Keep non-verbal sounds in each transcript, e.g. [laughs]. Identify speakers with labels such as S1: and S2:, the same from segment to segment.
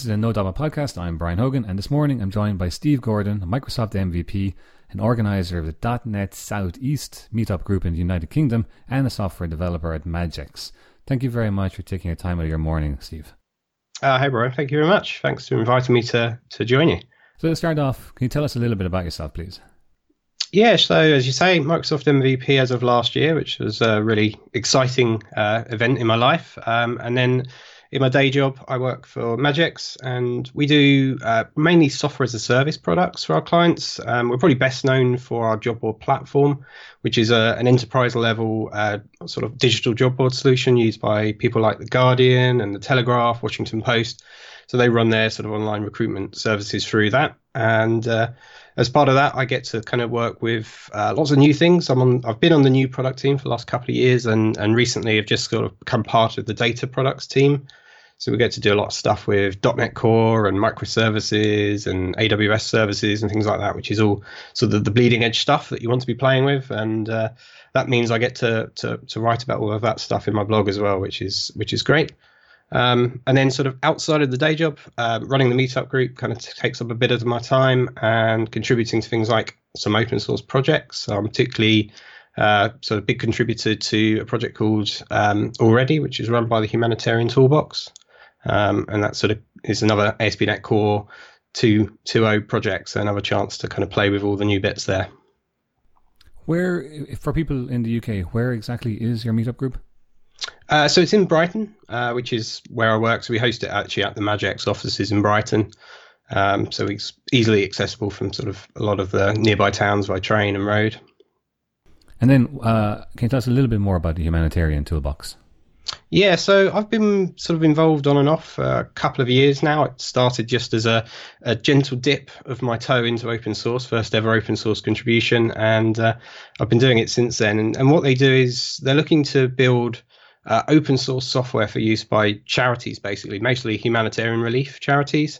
S1: This is a No Dogma podcast. I'm Bryan Hogan, and this morning I'm joined by Steve Gordon, a Microsoft MVP, an organizer of the .NET Southeast meetup group in the United Kingdom, and a software developer at Madgex. Thank you very much for taking a time out of your morning, Steve.
S2: Uh, hey, Bryan. Thank you very much. Thanks for inviting me to, to join you.
S1: So, to start off, can you tell us a little bit about yourself, please?
S2: Yeah, so as you say, Microsoft MVP as of last year, which was a really exciting uh, event in my life. Um, and then in my day job, I work for Madgex, and we do uh, mainly software as a service products for our clients. Um, we're probably best known for our job board platform, which is a, an enterprise level uh, sort of digital job board solution used by people like the Guardian and the Telegraph, Washington Post. So they run their sort of online recruitment services through that, and uh, as part of that, I get to kind of work with uh, lots of new things. I'm on, I've been on the new product team for the last couple of years, and and recently I've just sort of become part of the data products team. So we get to do a lot of stuff with .NET Core and microservices and AWS services and things like that, which is all sort of the bleeding edge stuff that you want to be playing with. And uh, that means I get to, to to write about all of that stuff in my blog as well, which is which is great. Um, and then, sort of outside of the day job, uh, running the meetup group kind of t- takes up a bit of my time and contributing to things like some open source projects. So I'm particularly uh, sort of big contributor to a project called um, allReady, which is run by the Humanitarian Toolbox. Um, and that sort of is another ASP.NET Core 2.0 project, so another chance to kind of play with all the new bits there.
S1: Where, for people in the UK, where exactly is your meetup group?
S2: Uh, so it's in Brighton, uh, which is where I work. So we host it actually at the Madgex offices in Brighton. Um, so it's easily accessible from sort of a lot of the nearby towns by train and road.
S1: And then, uh, can you tell us a little bit more about the humanitarian toolbox?
S2: Yeah, so I've been sort of involved on and off for a couple of years now. It started just as a, a gentle dip of my toe into open source, first ever open source contribution, and uh, I've been doing it since then. And, and what they do is they're looking to build uh, open source software for use by charities, basically, mostly humanitarian relief charities.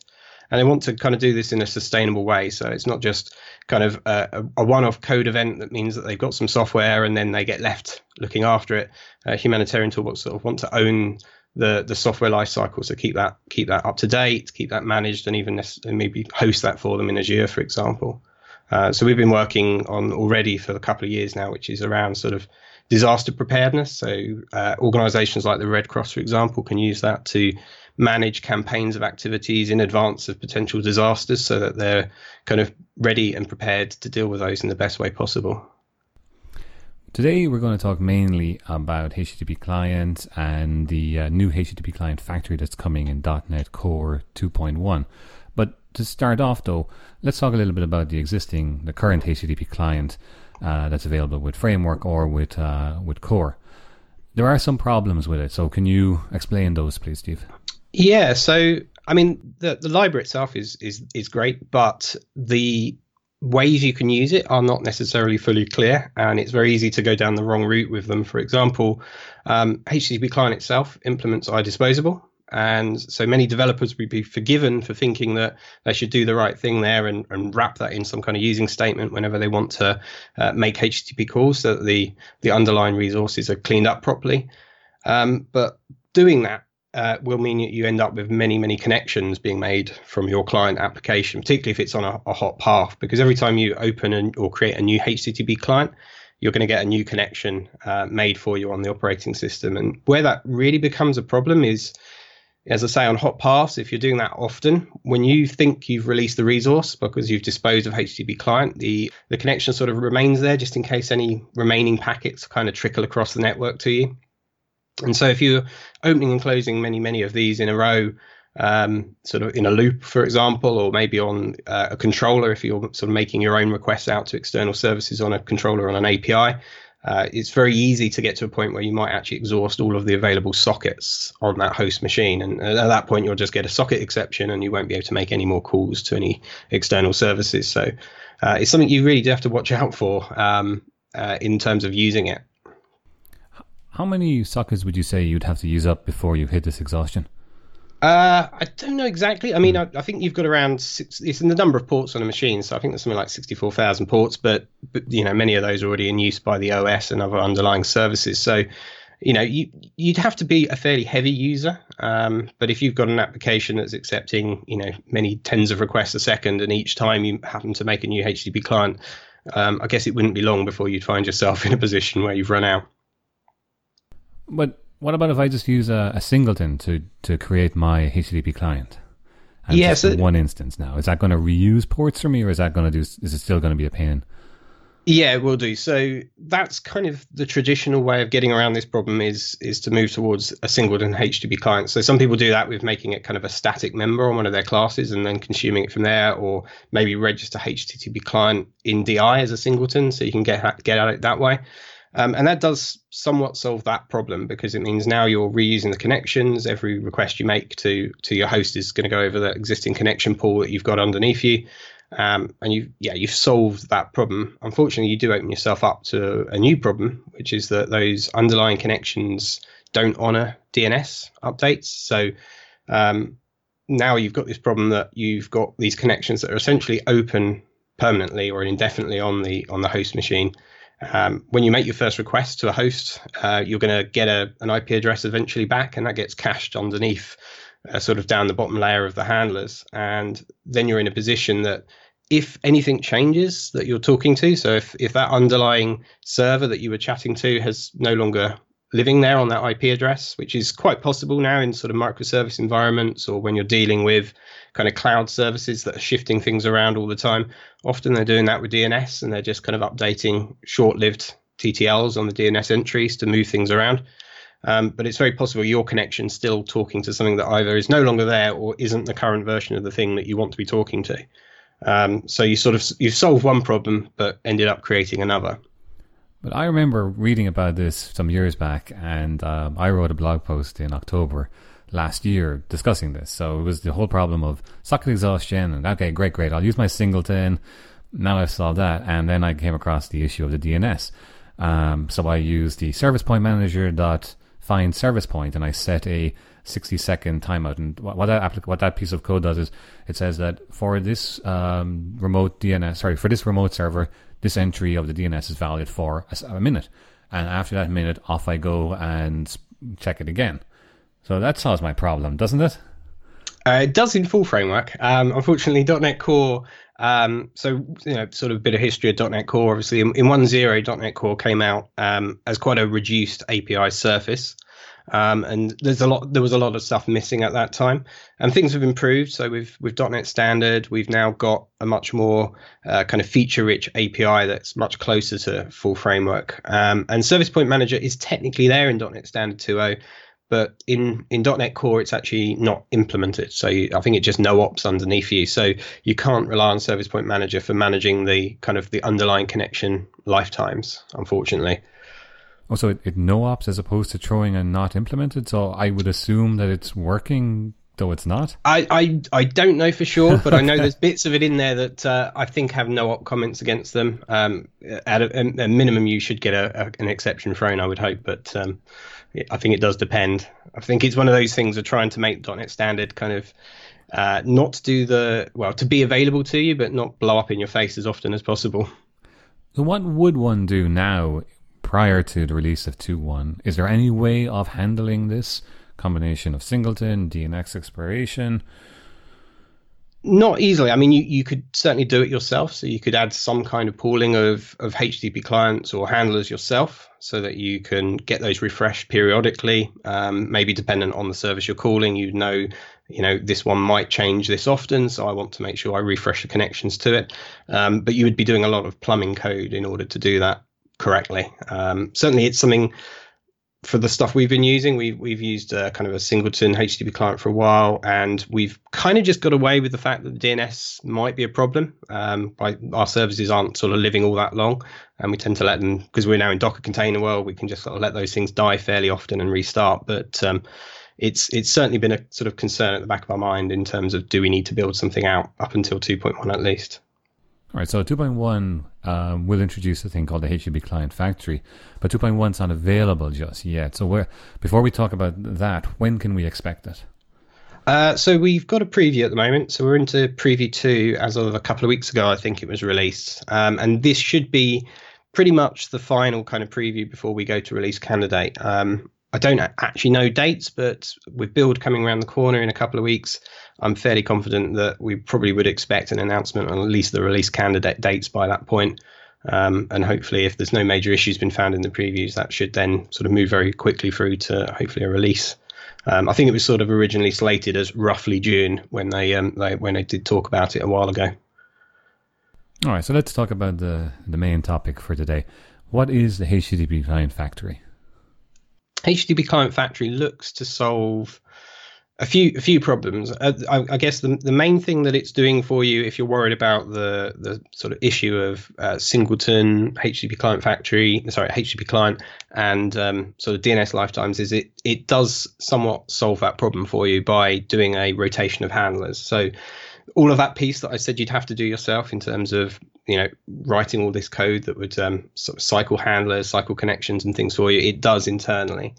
S2: And they want to kind of do this in a sustainable way. So it's not just kind of a, a one off code event that means that they've got some software and then they get left looking after it. Uh, humanitarian Toolbox sort of want to own the the software lifecycle, so keep that keep that up to date, keep that managed, and even maybe host that for them in Azure, for example. Uh, so we've been working on allReady for a couple of years now, which is around sort of disaster preparedness. So uh, organizations like the Red Cross, for example, can use that to manage campaigns of activities in advance of potential disasters so that they're kind of ready and prepared to deal with those in the best way possible.
S1: Today, we're going to talk mainly about HTTP client and the uh, new HTTP client factory that's coming in .NET Core 2.1. But to start off, though, let's talk a little bit about the existing, the current HTTP client uh, that's available with Framework or with uh, with Core. There are some problems with it, so can you explain those, please, Steve?
S2: Yeah. So, I mean, the the library itself is is is great, but the ways you can use it are not necessarily fully clear, and it's very easy to go down the wrong route with them. For example, um, HTTP client itself implements iDisposable, and so many developers would be forgiven for thinking that they should do the right thing there and, and wrap that in some kind of using statement whenever they want to uh, make HTTP calls so that the, the underlying resources are cleaned up properly. Um, but doing that uh, will mean that you end up with many, many connections being made from your client application, particularly if it's on a, a hot path, because every time you open an, or create a new HTTP client, you're going to get a new connection uh, made for you on the operating system. And where that really becomes a problem is as I say, on hot paths, if you're doing that often, when you think you've released the resource because you've disposed of HTTP client, the, the connection sort of remains there just in case any remaining packets kind of trickle across the network to you. And so if you're opening and closing many, many of these in a row, um, sort of in a loop, for example, or maybe on uh, a controller, if you're sort of making your own requests out to external services on a controller on an API, uh, it's very easy to get to a point where you might actually exhaust all of the available sockets on that host machine. And at that point, you'll just get a socket exception and you won't be able to make any more calls to any external services. So uh, it's something you really do have to watch out for um, uh, in terms of using it.
S1: How many sockets would you say you'd have to use up before you hit this exhaustion?
S2: Uh, I don't know exactly. I mean, I, I, think you've got around six. It's in the number of ports on a machine, so I think there's something like sixty-four thousand ports. But, but you know, many of those are already in use by the OS and other underlying services. So you know, you you'd have to be a fairly heavy user. Um, but if you've got an application that's accepting, you know, many tens of requests a second, and each time you happen to make a new HTTP client, um, I guess it wouldn't be long before you'd find yourself [laughs] in a position where you've run out.
S1: But what about if I just use a, a singleton to to create my HTTP client? And
S2: so-
S1: one instance now. Is that going to reuse ports for me, or is that going to do? Is it still going to be a pain?
S2: Yeah, we'll do. So that's kind of the traditional way of getting around this problem is is to move towards a singleton HTTP client. So some people do that with making it kind of a static member on one of their classes and then consuming it from there, or maybe register HTTP client in DI as a singleton, so you can get get at it that way. Um, and that does somewhat solve that problem because it means now you're reusing the connections. Every request you make to to your host is going to go over the existing connection pool that you've got underneath you. Um, and you, yeah, you've solved that problem. Unfortunately, you do open yourself up to a new problem, which is that those underlying connections don't honor DNS updates. So um, now you've got this problem that you've got these connections that are essentially open permanently or indefinitely on the on the host machine. Um, when you make your first request to a host, uh, you're going to get a, an IP address eventually back, and that gets cached underneath, uh, sort of down the bottom layer of the handlers. And then you're in a position that if anything changes that you're talking to, so if, if that underlying server that you were chatting to has no longer living there on that IP address, which is quite possible now in sort of microservice environments or when you're dealing with kind of cloud services that are shifting things around all the time. Often they're doing that with DNS and they're just kind of updating short lived TTLs on the DNS entries to move things around. Um, but it's very possible your connection's still talking to something that either is no longer there or isn't the current version of the thing that you want to be talking to. Um, so you sort of you've solved one problem but ended up creating another.
S1: But I remember reading about this some years back, and um, I wrote a blog post in October last year discussing this. So it was the whole problem of socket exhaustion, and okay, great, great, I'll use my singleton. Now I've solved that, and then I came across the issue of the DNS. Um, so I used the service point manager dot find service point, and I set a 60 second timeout. And what, that applic- what that piece of code does is it says that for this um, remote DNS, sorry, for this remote server, this entry of the DNS is valid for a minute, and after that minute, off I go and check it again. So that solves my problem, doesn't it?
S2: Uh, it does in full framework. Um, unfortunately, .NET Core. Um, so you know, sort of a bit of history of .NET Core. Obviously, in, in 1.0, .NET Core came out um, as quite a reduced API surface, um, and there's a lot. There was a lot of stuff missing at that time, and things have improved. So with with .NET Standard, we've now got a much more uh, kind of feature-rich API that's much closer to full framework. Um, and Service Point Manager is technically there in .NET Standard 2.0 but in in .NET Core it's actually not implemented. So you, I think it just no ops underneath you. So you can't rely on Service Point Manager for managing the kind of the underlying connection lifetimes, unfortunately.
S1: Oh, it, it no ops as opposed to throwing and not implemented. So I would assume that it's working, though it's not.
S2: I, I, I don't know for sure, but I know [laughs] there's bits of it in there that uh, I think have no op comments against them. Um, at a, a minimum, you should get a, a, an exception thrown, I would hope, but um, I think it does depend. I think it's one of those things of trying to make .NET Standard kind of uh, not do the well to be available to you, but not blow up in your face as often as possible.
S1: So what would one do now prior to the release of 2.1? Is there any way of handling this combination of singleton, DNS expiration?
S2: Not easily. I mean, you, you could certainly do it yourself. So you could add some kind of pooling of, of HTTP clients or handlers yourself so that you can get those refreshed periodically. Um, maybe dependent on the service you're calling, you know, you know, this one might change this often. So I want to make sure I refresh the connections to it. Um, but you would be doing a lot of plumbing code in order to do that correctly. Um, certainly, it's something for the stuff we've been using, we've we've used uh, kind of a singleton HTTP client for a while, and we've kind of just got away with the fact that the DNS might be a problem. Um, by, our services aren't sort of living all that long, and we tend to let them because we're now in Docker container world. We can just sort of let those things die fairly often and restart. But um, it's it's certainly been a sort of concern at the back of our mind in terms of do we need to build something out up until 2.1 at least.
S1: All right, so 2.1 um, will introduce a thing called the HTTP Client Factory, but 2.1 is not available just yet. So, where, before we talk about that, when can we expect it?
S2: Uh, so we've got a preview at the moment. So we're into preview two as of a couple of weeks ago. I think it was released, um, and this should be pretty much the final kind of preview before we go to release candidate. Um, I don't actually know dates, but with build coming around the corner in a couple of weeks, I'm fairly confident that we probably would expect an announcement on at least the release candidate dates by that point. Um, and hopefully, if there's no major issues been found in the previews, that should then sort of move very quickly through to hopefully a release. Um, I think it was sort of originally slated as roughly June when they, um, they when they did talk about it a while ago.
S1: All right, so let's talk about the the main topic for today. What is the HTTP Client Factory?
S2: HTTP Client Factory looks to solve a few a few problems. Uh, I, I, guess the the main thing that it's doing for you, if you're worried about the the sort of issue of uh, singleton HTTP Client Factory, sorry HTTP client, and um, sort of DNS lifetimes, is it it does somewhat solve that problem for you by doing a rotation of handlers. So all of that piece that I said you'd have to do yourself in terms of you know writing all this code that would um, sort of cycle handlers, cycle connections, and things for you. It does internally,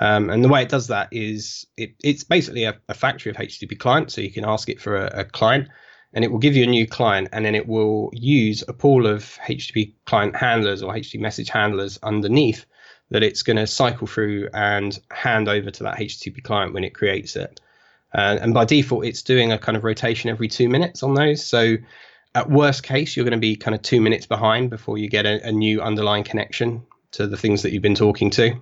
S2: um, and the way it does that is it, it's basically a, a, factory of HTTP clients. So you can ask it for a, a, client, and it will give you a new client, and then it will use a pool of HTTP client handlers or HTTP message handlers underneath that it's going to cycle through and hand over to that HTTP client when it creates it. Uh, and by default, it's doing a kind of rotation every two minutes on those. So at worst case, you're going to be kind of two minutes behind before you get a, a new underlying connection to the things that you've been talking to.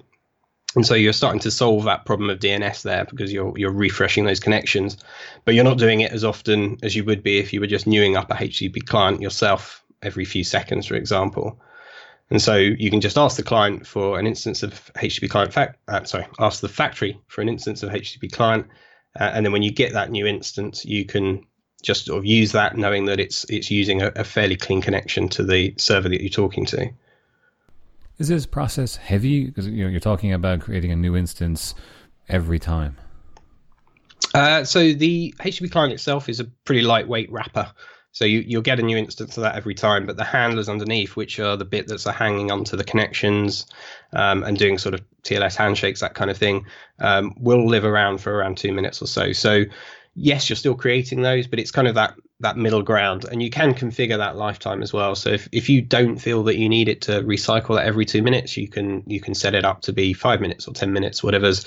S2: And so you're starting to solve that problem of DNS there because you're you're refreshing those connections, but you're not doing it as often as you would be if you were just newing up a HTTP client yourself every few seconds, for example. And so you can just ask the client for an instance of HTTP client fact, uh, sorry, ask the factory for an instance of HTTP client, uh, and then when you get that new instance, you can just sort of use that, knowing that it's it's using a, a fairly clean connection to the server that you're talking to.
S1: Is this process heavy? Because you know you're talking about creating a new instance every time.
S2: Uh, so the HTTP client itself is a pretty lightweight wrapper. So you, you'll get a new instance of that every time, but the handlers underneath, which are the bit that's hanging onto the connections um, and doing sort of TLS handshakes, that kind of thing, um, will live around for around two minutes or so. So yes, you're still creating those, but it's kind of that that middle ground, and you can configure that lifetime as well. So if, if you don't feel that you need it to recycle it every two minutes, you can you can set it up to be five minutes or ten minutes, whatever's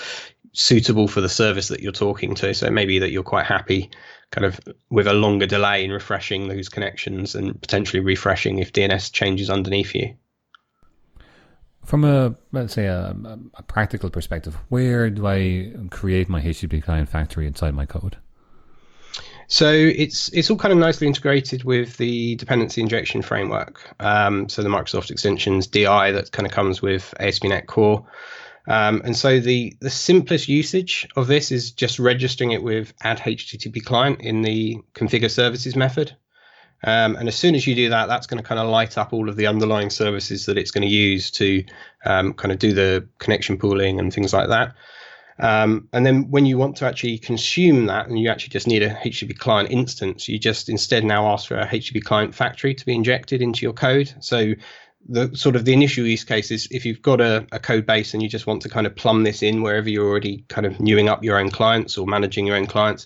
S2: suitable for the service that you're talking to. So maybe that you're quite happy kind of with a longer delay in refreshing those connections and potentially refreshing if DNS changes underneath you.
S1: From a let's say a, a practical perspective, where do I create my HTTP client factory inside my code?
S2: So it's it's all kind of nicely integrated with the dependency injection framework. Um, so the Microsoft extensions DI that kind of comes with ASP.NET Core. Um, and so the the simplest usage of this is just registering it with add HTTP client in the configure services method. Um, and as soon as you do that, that's going to kind of light up all of the underlying services that it's going to use to um, kind of do the connection pooling and things like that. Um, and then when you want to actually consume that and you actually just need a HTTP client instance, you just instead now ask for a HTTP client factory to be injected into your code. So the sort of the initial use case is if you've got a, a, code base and you just want to kind of plumb this in wherever you're already kind of newing up your own clients or managing your own clients.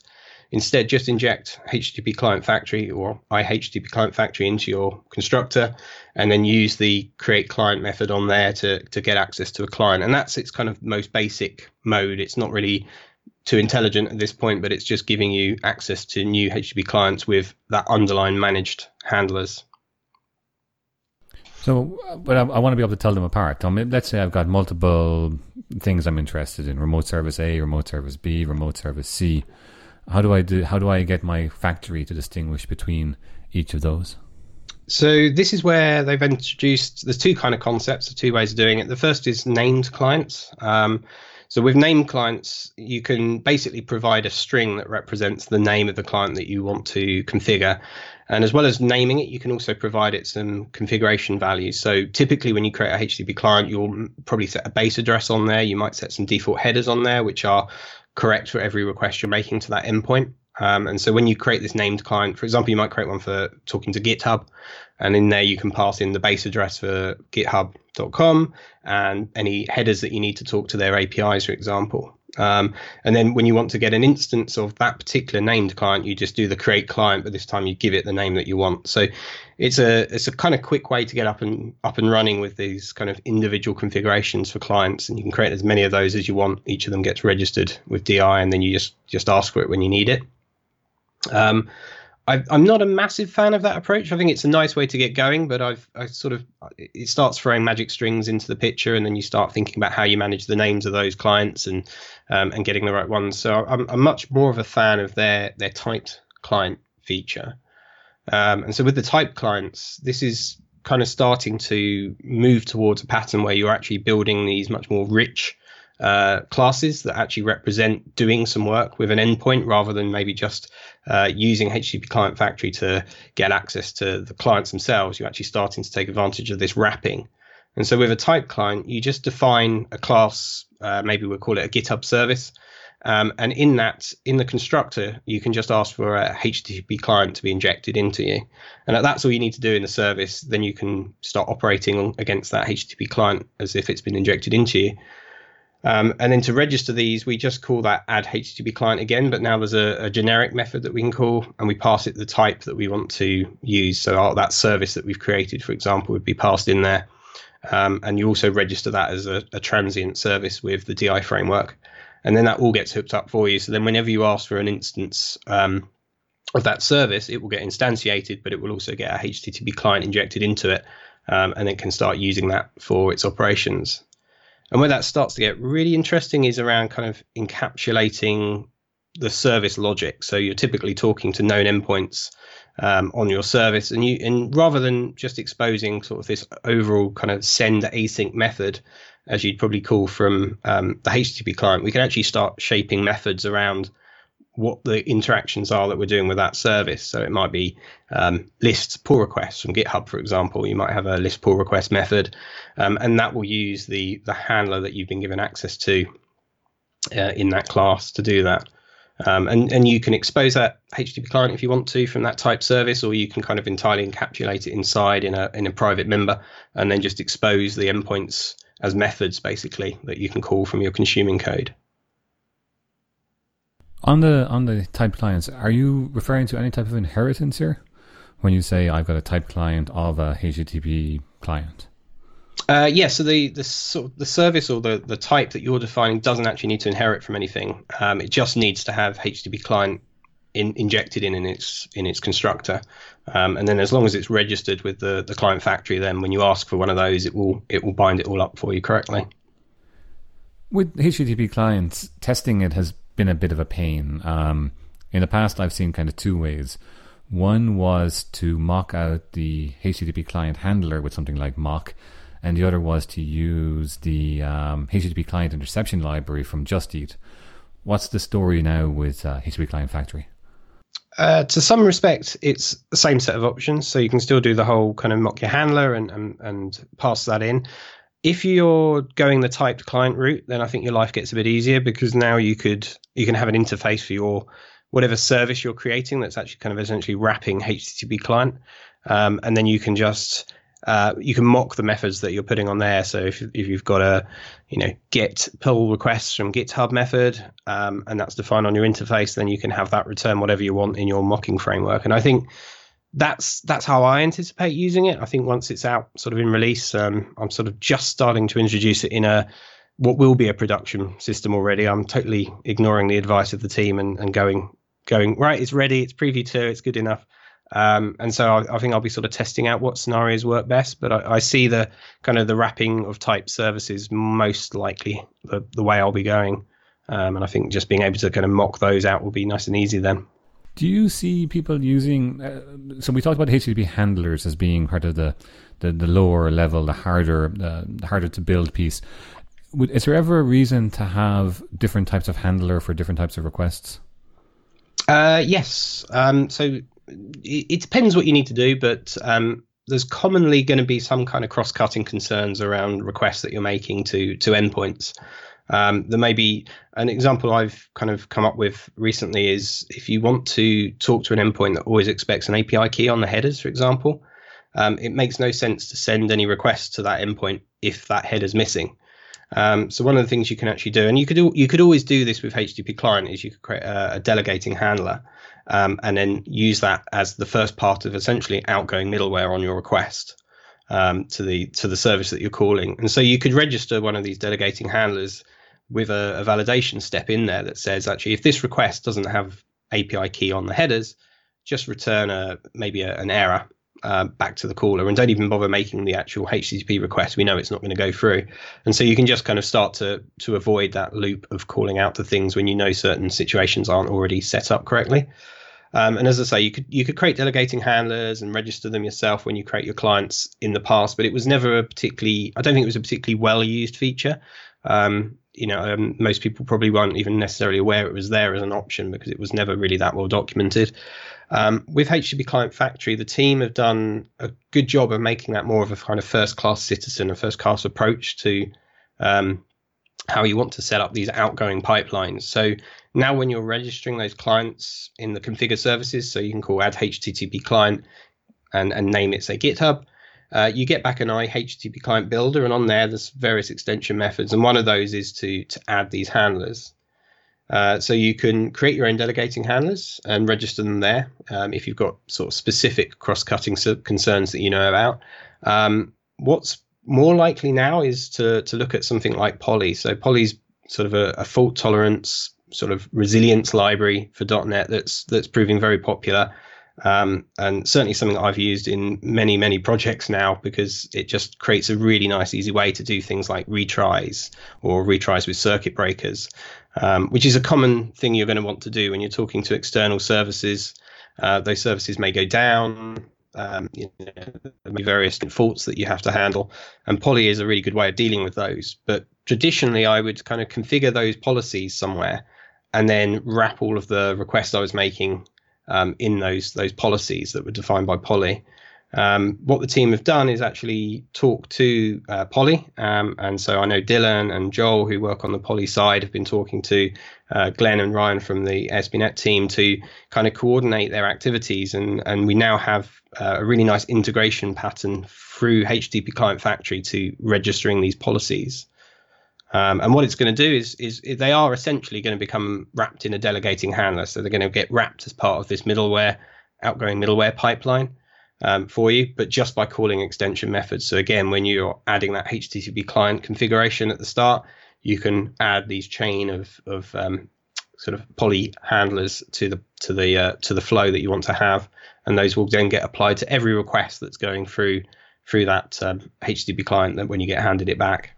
S2: Instead, just inject HTTP client factory or iHTTP client factory into your constructor and then use the create client method on there to, to get access to a client. And that's its kind of most basic mode. It's not really too intelligent at this point, but it's just giving you access to new HTTP clients with that underlying managed handlers.
S1: So, but I, I, want to be able to tell them apart. I mean, let's say I've got multiple things I'm interested in: remote service A, remote service B, remote service C. How do I do? How do I get my factory to distinguish between each of those?
S2: So this is where they've introduced. There's two kind of concepts, or two ways of doing it. The first is named clients. Um, so with named clients, you can basically provide a string that represents the name of the client that you want to configure. And as well as naming it, you can also provide it some configuration values. So typically when you create a HTTP client, you'll probably set a base address on there. You might set some default headers on there, which are correct for every request you're making to that endpoint. Um, and so when you create this named client, for example, you might create one for talking to GitHub, and in there you can pass in the base address for github.com and any headers that you need to talk to their APIs, for example. Um, and then when you want to get an instance of that particular named client, you just do the create client, but this time you give it the name that you want. So it's a it's a kind of quick way to get up and up and running with these kind of individual configurations for clients, and you can create as many of those as you want. Each of them gets registered with DI, and then you just just ask for it when you need it. Um, I, am not a massive fan of that approach. I think it's a nice way to get going, but I've I sort of it starts throwing magic strings into the picture, and then you start thinking about how you manage the names of those clients and um, and getting the right ones. So I'm, I'm much more of a fan of their their typed client feature. Um, and so with the type clients, this is kind of starting to move towards a pattern where you're actually building these much more rich uh, classes that actually represent doing some work with an endpoint rather than maybe just uh, using HTTP Client Factory to get access to the clients themselves. You're actually starting to take advantage of this wrapping. And so with a type client, you just define a class, uh, maybe we'll call it a GitHub service. Um, and in that, in the constructor, you can just ask for a HTTP client to be injected into you. And that's all you need to do in the service. Then you can start operating against that HTTP client as if it's been injected into you. Um, and then to register these, we just call that add HTTP client again, but now there's a, a, generic method that we can call, and we pass it the type that we want to use. So our, that service that we've created, for example, would be passed in there. Um, and you also register that as a, a, transient service with the DI framework, and then that all gets hooked up for you. So then whenever you ask for an instance um, of that service, it will get instantiated, but it will also get a HTTP client injected into it, um, and it can start using that for its operations. And where that starts to get really interesting is around kind of encapsulating the service logic. So you're typically talking to known endpoints um, on your service, and you and rather than just exposing sort of this overall kind of send async method, as you'd probably call from um, the HTTP client, we can actually start shaping methods around what the interactions are that we're doing with that service. So it might be um, list pull requests from GitHub, for example. You might have a list pull request method, um, and that will use the the handler that you've been given access to uh, in that class to do that. Um, and and you can expose that HTTP client if you want to from that type service, or you can kind of entirely encapsulate it inside in a in a private member, and then just expose the endpoints as methods basically that you can call from your consuming code.
S1: On the on the type clients, are you referring to any type of inheritance here when you say I've got a type client of a HTTP client?
S2: Uh, yeah, so the the sort the service or the the type that you're defining doesn't actually need to inherit from anything. Um, it just needs to have HTTP client in, injected in in its in its constructor, um, and then as long as it's registered with the the client factory, then when you ask for one of those, it will it will bind it all up for you correctly.
S1: With HTTP clients, testing it has been a bit of a pain. Um, in the past, I've seen kind of two ways. One was to Moq out the HTTP client handler with something like mock, and the other was to use the um, HTTP client interception library from Just Eat. What's the story now with uh, HTTP Client Factory?
S2: Uh, to some respect, it's the same set of options. So you can still do the whole kind of mock your handler and, and, and pass that in if you're going the typed client route, then I think your life gets a bit easier because now you could you can have an interface for your whatever service you're creating that's actually kind of essentially wrapping HTTP client, um, and then you can just uh, you can mock the methods that you're putting on there. So if if you've got a you know get pull requests from GitHub method, um, and that's defined on your interface, then you can have that return whatever you want in your mocking framework. And I think that's that's how I anticipate using it. I think once it's out, sort of in release, um, I'm sort of just starting to introduce it in a what will be a production system already. I'm totally ignoring the advice of the team and, and going going right. It's ready. It's preview two. It's good enough. Um, and so I, I, think I'll be sort of testing out what scenarios work best. But I, I, see the kind of the wrapping of type services most likely the, the way I'll be going. Um, and I think just being able to kind of mock those out will be nice and easy then.
S1: Do you see people using? Uh, so we talked about HTTP handlers as being part of the the, the lower level, the harder, uh, the harder to build piece. Would, is there ever a reason to have different types of handler for different types of requests?
S2: Uh, yes. Um, so it, it, depends what you need to do, but um, there's commonly going to be some kind of cross-cutting concerns around requests that you're making to to endpoints. Um, there may be an example I've kind of come up with recently is if you want to talk to an endpoint that always expects an API key on the headers, for example, um, it makes no sense to send any requests to that endpoint if that header's missing. Um, so one of the things you can actually do, and you could you could always do this with HTTP client, is you could create a, a delegating handler, um, and then use that as the first part of essentially outgoing middleware on your request um, to the to the service that you're calling. And so you could register one of these delegating handlers with a, a validation step in there that says actually if this request doesn't have API key on the headers, just return a maybe a, an error uh, back to the caller and don't even bother making the actual HTTP request. We know it's not going to go through, and so you can just kind of start to to avoid that loop of calling out to things when you know certain situations aren't already set up correctly. Um, and as I say, you could you could create delegating handlers and register them yourself when you create your clients in the past, but it was never a particularly I don't think it was a particularly well used feature. Um, you know, um, most people probably weren't even necessarily aware it was there as an option because it was never really that well documented. Um, with HTTP Client Factory, the team have done a good job of making that more of a kind of first class citizen, a first class approach to um, how you want to set up these outgoing pipelines. So now, when you're registering those clients in the configure services, so you can call add HTTP client and, and name it, say GitHub. Uh, you get back an iHTTP client builder, and on there there's various extension methods, and one of those is to to add these handlers. Uh, so you can create your own delegating handlers and register them there um, if you've got sort of specific cross-cutting concerns that you know about. Um, what's more likely now is to to look at something like Polly. So Polly's sort of a, a fault tolerance, sort of resilience library for .NET that's that's proving very popular. Um, and certainly something I've used in many, many projects now because it just creates a really nice, easy way to do things like retries or retries with circuit breakers um, which is a common thing you're going to want to do when you're talking to external services. Uh, those services may go down. Um, you know, there may be various faults that you have to handle, and Polly is a really good way of dealing with those. But traditionally, I would kind of configure those policies somewhere, and then wrap all of the requests I was making um, in those those policies that were defined by Polly. Um, what the team have done is actually talk to uh, Polly, um, and so I know Dylan and Joel, who work on the Polly side, have been talking to uh, Glenn and Ryan from the ASP.NET team to kind of coordinate their activities, and and we now have uh, a really nice integration pattern through HTTP Client Factory to registering these policies. Um, and what it's going to do is, is they are essentially going to become wrapped in a delegating handler, so they're going to get wrapped as part of this middleware outgoing middleware pipeline um, for you, but just by calling extension methods. So again, when you're adding that HTTP client configuration at the start, you can add these chain of of um, sort of Polly handlers to the to the uh, to the flow that you want to have, and those will then get applied to every request that's going through through that um, HTTP client. That when you get handed it back.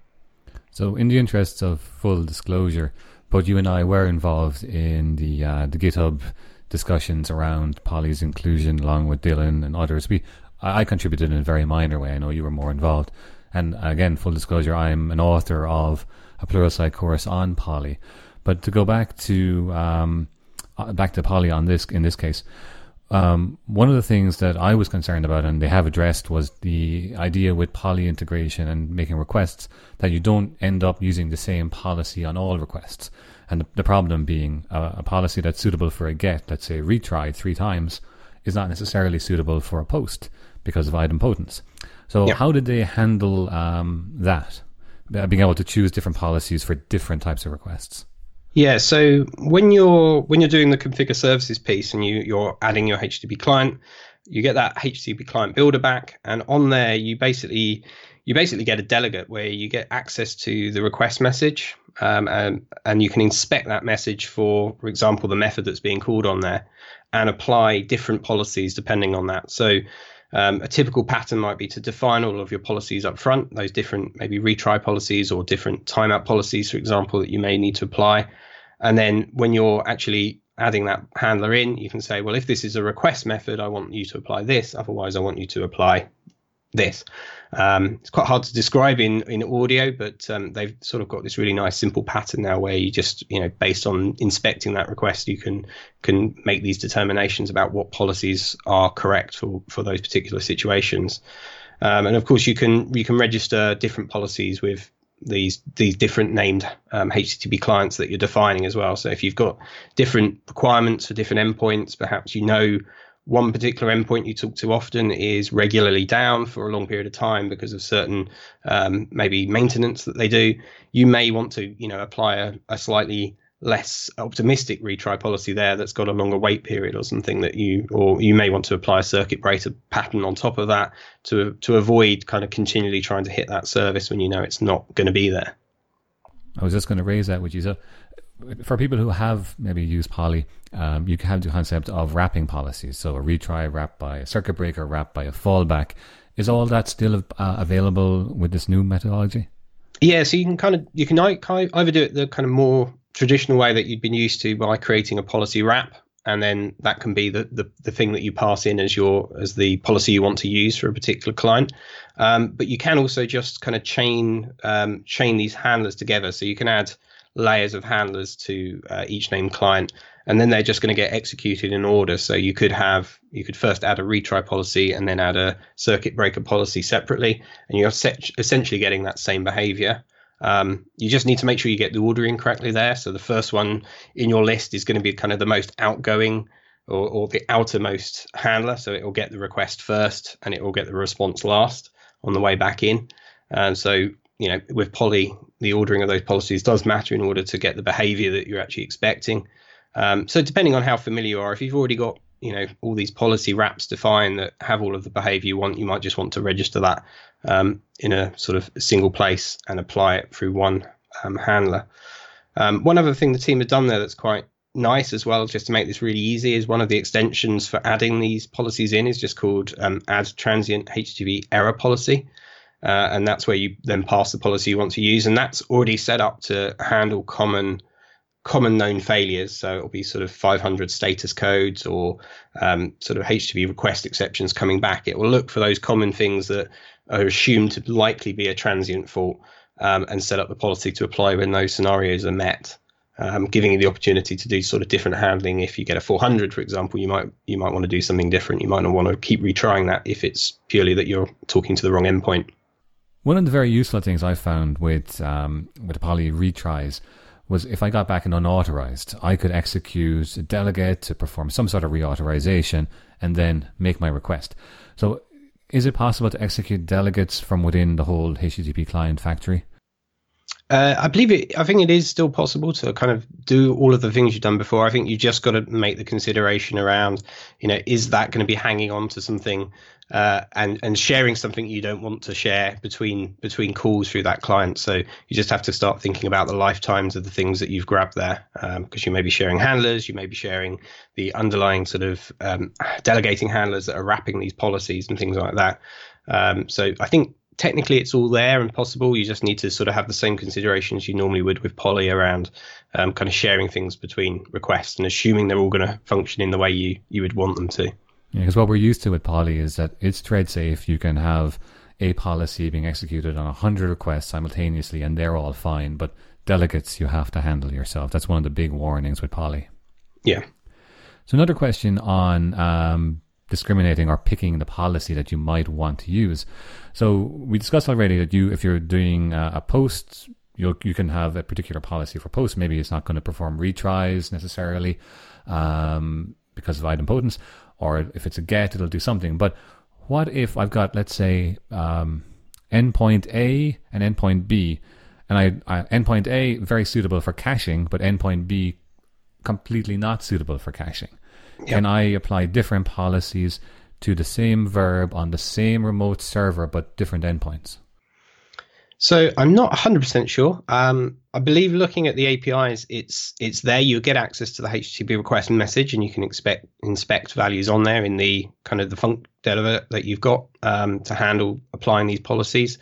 S1: So, in the interests of full disclosure, both you and I were involved in the uh, the GitHub discussions around Polly's inclusion, along with Dylan and others. We, I, I contributed in a very minor way. I know you were more involved. And again, full disclosure, I'm an author of a Pluralsight course on Polly. But to go back to um, uh, back to Polly on this in this case, um, one of the things that I was concerned about, and they have addressed, was the idea with Polly integration and making requests that you don't end up using the same policy on all requests. And the, the problem being uh, a policy that's suitable for a get, let's say retried three times, is not necessarily suitable for a post because of idempotence. So yeah. how did they handle um, that? Being able to choose different policies for different types of requests.
S2: Yeah, so when you're when you're doing the configure services piece and you you're adding your HTTP client, you get that HTTP client builder back, and on there you basically you basically get a delegate where you get access to the request message um, and, and you can inspect that message for, for example, the method that's being called on there and apply different policies depending on that. So um, a typical pattern might be to define all of your policies up front, those different maybe retry policies or different timeout policies, for example, that you may need to apply. And then when you're actually adding that handler in, you can say, well, if this is a request method, I want you to apply this. Otherwise, I want you to apply this. Um, it's quite hard to describe in in audio, but um, they've sort of got this really nice simple pattern now where you just you know based on inspecting that request, you can can make these determinations about what policies are correct for for those particular situations. Um, and of course, you can you can register different policies with these these different named um, HTTP clients that you're defining as well. So if you've got different requirements for different endpoints, perhaps you know one particular endpoint you talk to often is regularly down for a long period of time because of certain um, maybe maintenance that they do, you may want to you know apply a, a slightly less optimistic retry policy there that's got a longer wait period or something that you or you may want to apply a circuit breaker pattern on top of that to to avoid kind of continually trying to hit that service when you know it's not going to be there.
S1: I was just going to raise that with you. So for people who have maybe used Polly, um, you can have the concept of wrapping policies. So a retry wrapped by a circuit breaker, wrapped by a fallback. Is all that still uh, available with this new methodology?
S2: Yeah, so you can kind of you can either do it the kind of more traditional way that you'd been used to by creating a policy wrap, and then that can be the, the, the thing that you pass in as your as the policy you want to use for a particular client. Um, but you can also just kind of chain um, chain these handlers together. So you can add layers of handlers to uh, each named client, and then they're just going to get executed in order. So you could have you could first add a retry policy and then add a circuit breaker policy separately, and you're essentially getting that same behavior. Um, you just need to make sure you get the ordering correctly there. So the first one in your list is going to be kind of the most outgoing or, or the outermost handler. So it will get the request first and it will get the response last on the way back in. And so, you know, with Polly, the ordering of those policies does matter in order to get the behavior that you're actually expecting. Um, so depending on how familiar you are, if you've already got you know all these policy wraps defined that have all of the behavior you want you might just want to register that um, in a sort of single place and apply it through one um, handler um, one other thing the team have done there that's quite nice as well just to make this really easy is one of the extensions for adding these policies in is just called um, add transient http error policy uh, and that's where you then pass the policy you want to use and that's already set up to handle common common known failures. So it'll be sort of 500 status codes or um, sort of HTTP request exceptions coming back. It will look for those common things that are assumed to likely be a transient fault um, and set up the policy to apply when those scenarios are met. Um, giving you the opportunity to do sort of different handling. If you get a 400, for example, you might you might want to do something different. You might not want to keep retrying that if it's purely that you're talking to the wrong endpoint.
S1: One of the very useful things I found with um, with Polly retries was if I got back an unauthorized, I could execute a delegate to perform some sort of reauthorization and then make my request. So, is it possible to execute delegates from within the whole HTTP client factory?
S2: Uh, I believe it. I think it is still possible to kind of do all of the things you've done before. I think you just got to make the consideration around, you know, is that going to be hanging on to something uh, and and sharing something you don't want to share between between calls through that client. So you just have to start thinking about the lifetimes of the things that you've grabbed there, because um, you may be sharing handlers, you may be sharing the underlying sort of um, delegating handlers that are wrapping these policies and things like that. Um, so I think technically it's all there and possible. You just need to sort of have the same considerations you normally would with Polly around um, kind of sharing things between requests and assuming they're all going to function in the way you, you would want them to. Yeah,
S1: because what we're used to with Polly is that it's thread safe. You can have a policy being executed on 100 requests simultaneously and they're all fine. But delegates, you have to handle yourself. That's one of the big warnings with Polly.
S2: Yeah.
S1: So another question on um, discriminating or picking the policy that you might want to use. So we discussed already that you, if you're doing a, a post, you you can have a particular policy for post. Maybe it's not going to perform retries necessarily um, because of idempotence, or if it's a get, it'll do something. But what if I've got, let's say, um, endpoint A and endpoint B, and I, I endpoint A very suitable for caching, but endpoint B completely not suitable for caching. Yep. Can I apply different policies to the same verb on the same remote server but different endpoints?
S2: So I'm not 100% sure. Um, I believe looking at the APIs, it's it's there. You get access to the HTTP request message, and you can expect inspect values on there in the kind of the func deliver that you've got um, to handle applying these policies.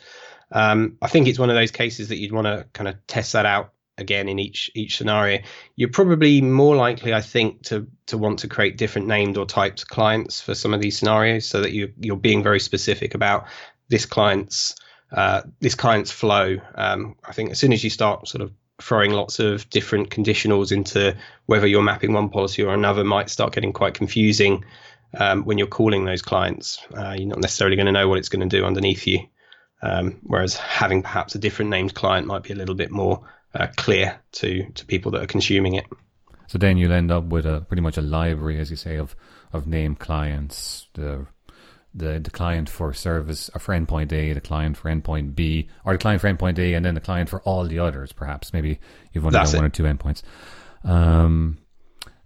S2: Um, I think it's one of those cases that you'd want to kind of test that out again in each each scenario you're probably more likely i think to to want to create different named or typed clients for some of these scenarios so that you you're being very specific about this client's uh, this client's flow um, i think as soon as you start sort of throwing lots of different conditionals into whether you're mapping one policy or another might start getting quite confusing um, when you're calling those clients uh, you're not necessarily going to know what it's going to do underneath you um, whereas having perhaps a different named client might be a little bit more uh, clear to to people that are consuming it.
S1: So then you'll end up with a pretty much a library, as you say, of of named clients, the, the client for service for endpoint A, the client for endpoint B, or the client for endpoint A, and then the client for all the others. Perhaps maybe you've only got one or two endpoints. Um,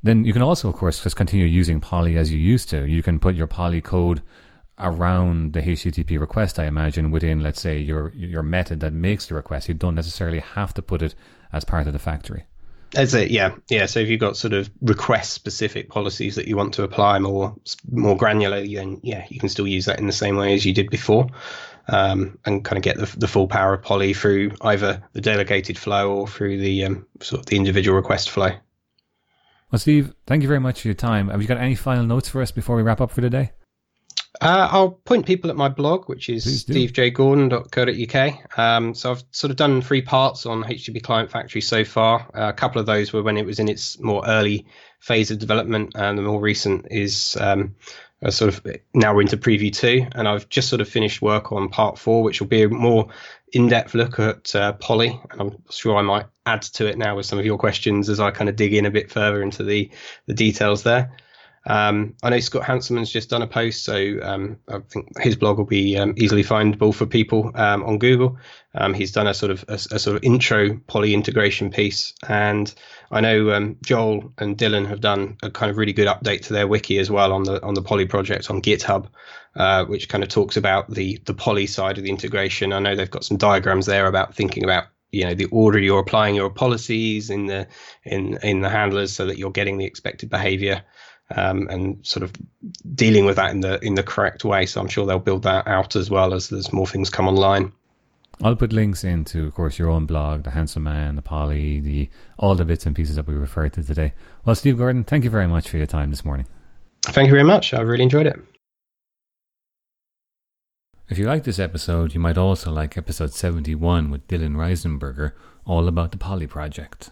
S1: then you can also, of course, just continue using Polly as you used to. You can put your Polly code around the HTTP request, I imagine, within, let's say, your your method that makes the request. You don't necessarily have to put it as part of the factory.
S2: That's it, yeah, yeah. So if you've got sort of request-specific policies that you want to apply more more granularly, then yeah, you can still use that in the same way as you did before, um, and kind of get the, the full power of Polly through either the delegated flow or through the um, sort of the individual request flow.
S1: Well, Steve, thank you very much for your time. Have you got any final notes for us before we wrap up for today?
S2: Uh, I'll point people at my blog, which is stevejgordon.co.uk. Um, so I've sort of done three parts on HTTP Client Factory so far. Uh, a couple of those were when it was in its more early phase of development, and the more recent is um, sort of now we're into preview two. And I've just sort of finished work on part four, which will be a more in-depth look at uh, Polly, and I'm sure I might add to it now with some of your questions as I kind of dig in a bit further into the the details there. Um, I know Scott Hanselman's just done a post, so um, I think his blog will be um, easily findable for people um, on Google. Um, he's done a sort of a, a, sort of intro Polly integration piece, and I know um, Joel and Dylan have done a kind of really good update to their wiki as well on the on the Polly project on GitHub, uh, which kind of talks about the the Polly side of the integration. I know they've got some diagrams there about thinking about you know the order you're applying your policies in the in in the handlers so that you're getting the expected behavior um, and sort of dealing with that in the in the correct way. So I'm sure they'll build that out as well as there's more things come online.
S1: I'll put links into, of course, your own blog, the Hanselman, the Polly, the all the bits and pieces that we referred to today. Well, Steve Gordon, thank you very much for your time this morning.
S2: Thank you very much. I really enjoyed it.
S1: If you like this episode, you might also like episode 71 with Dylan Reisenberger, all about the Polly project.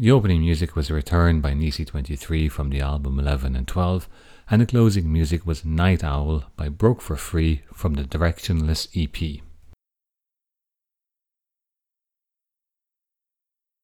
S1: The opening music was return by Nisi23 from the album 11 and 12, and the closing music was Night Owl by Broke for Free from the Directionless EP.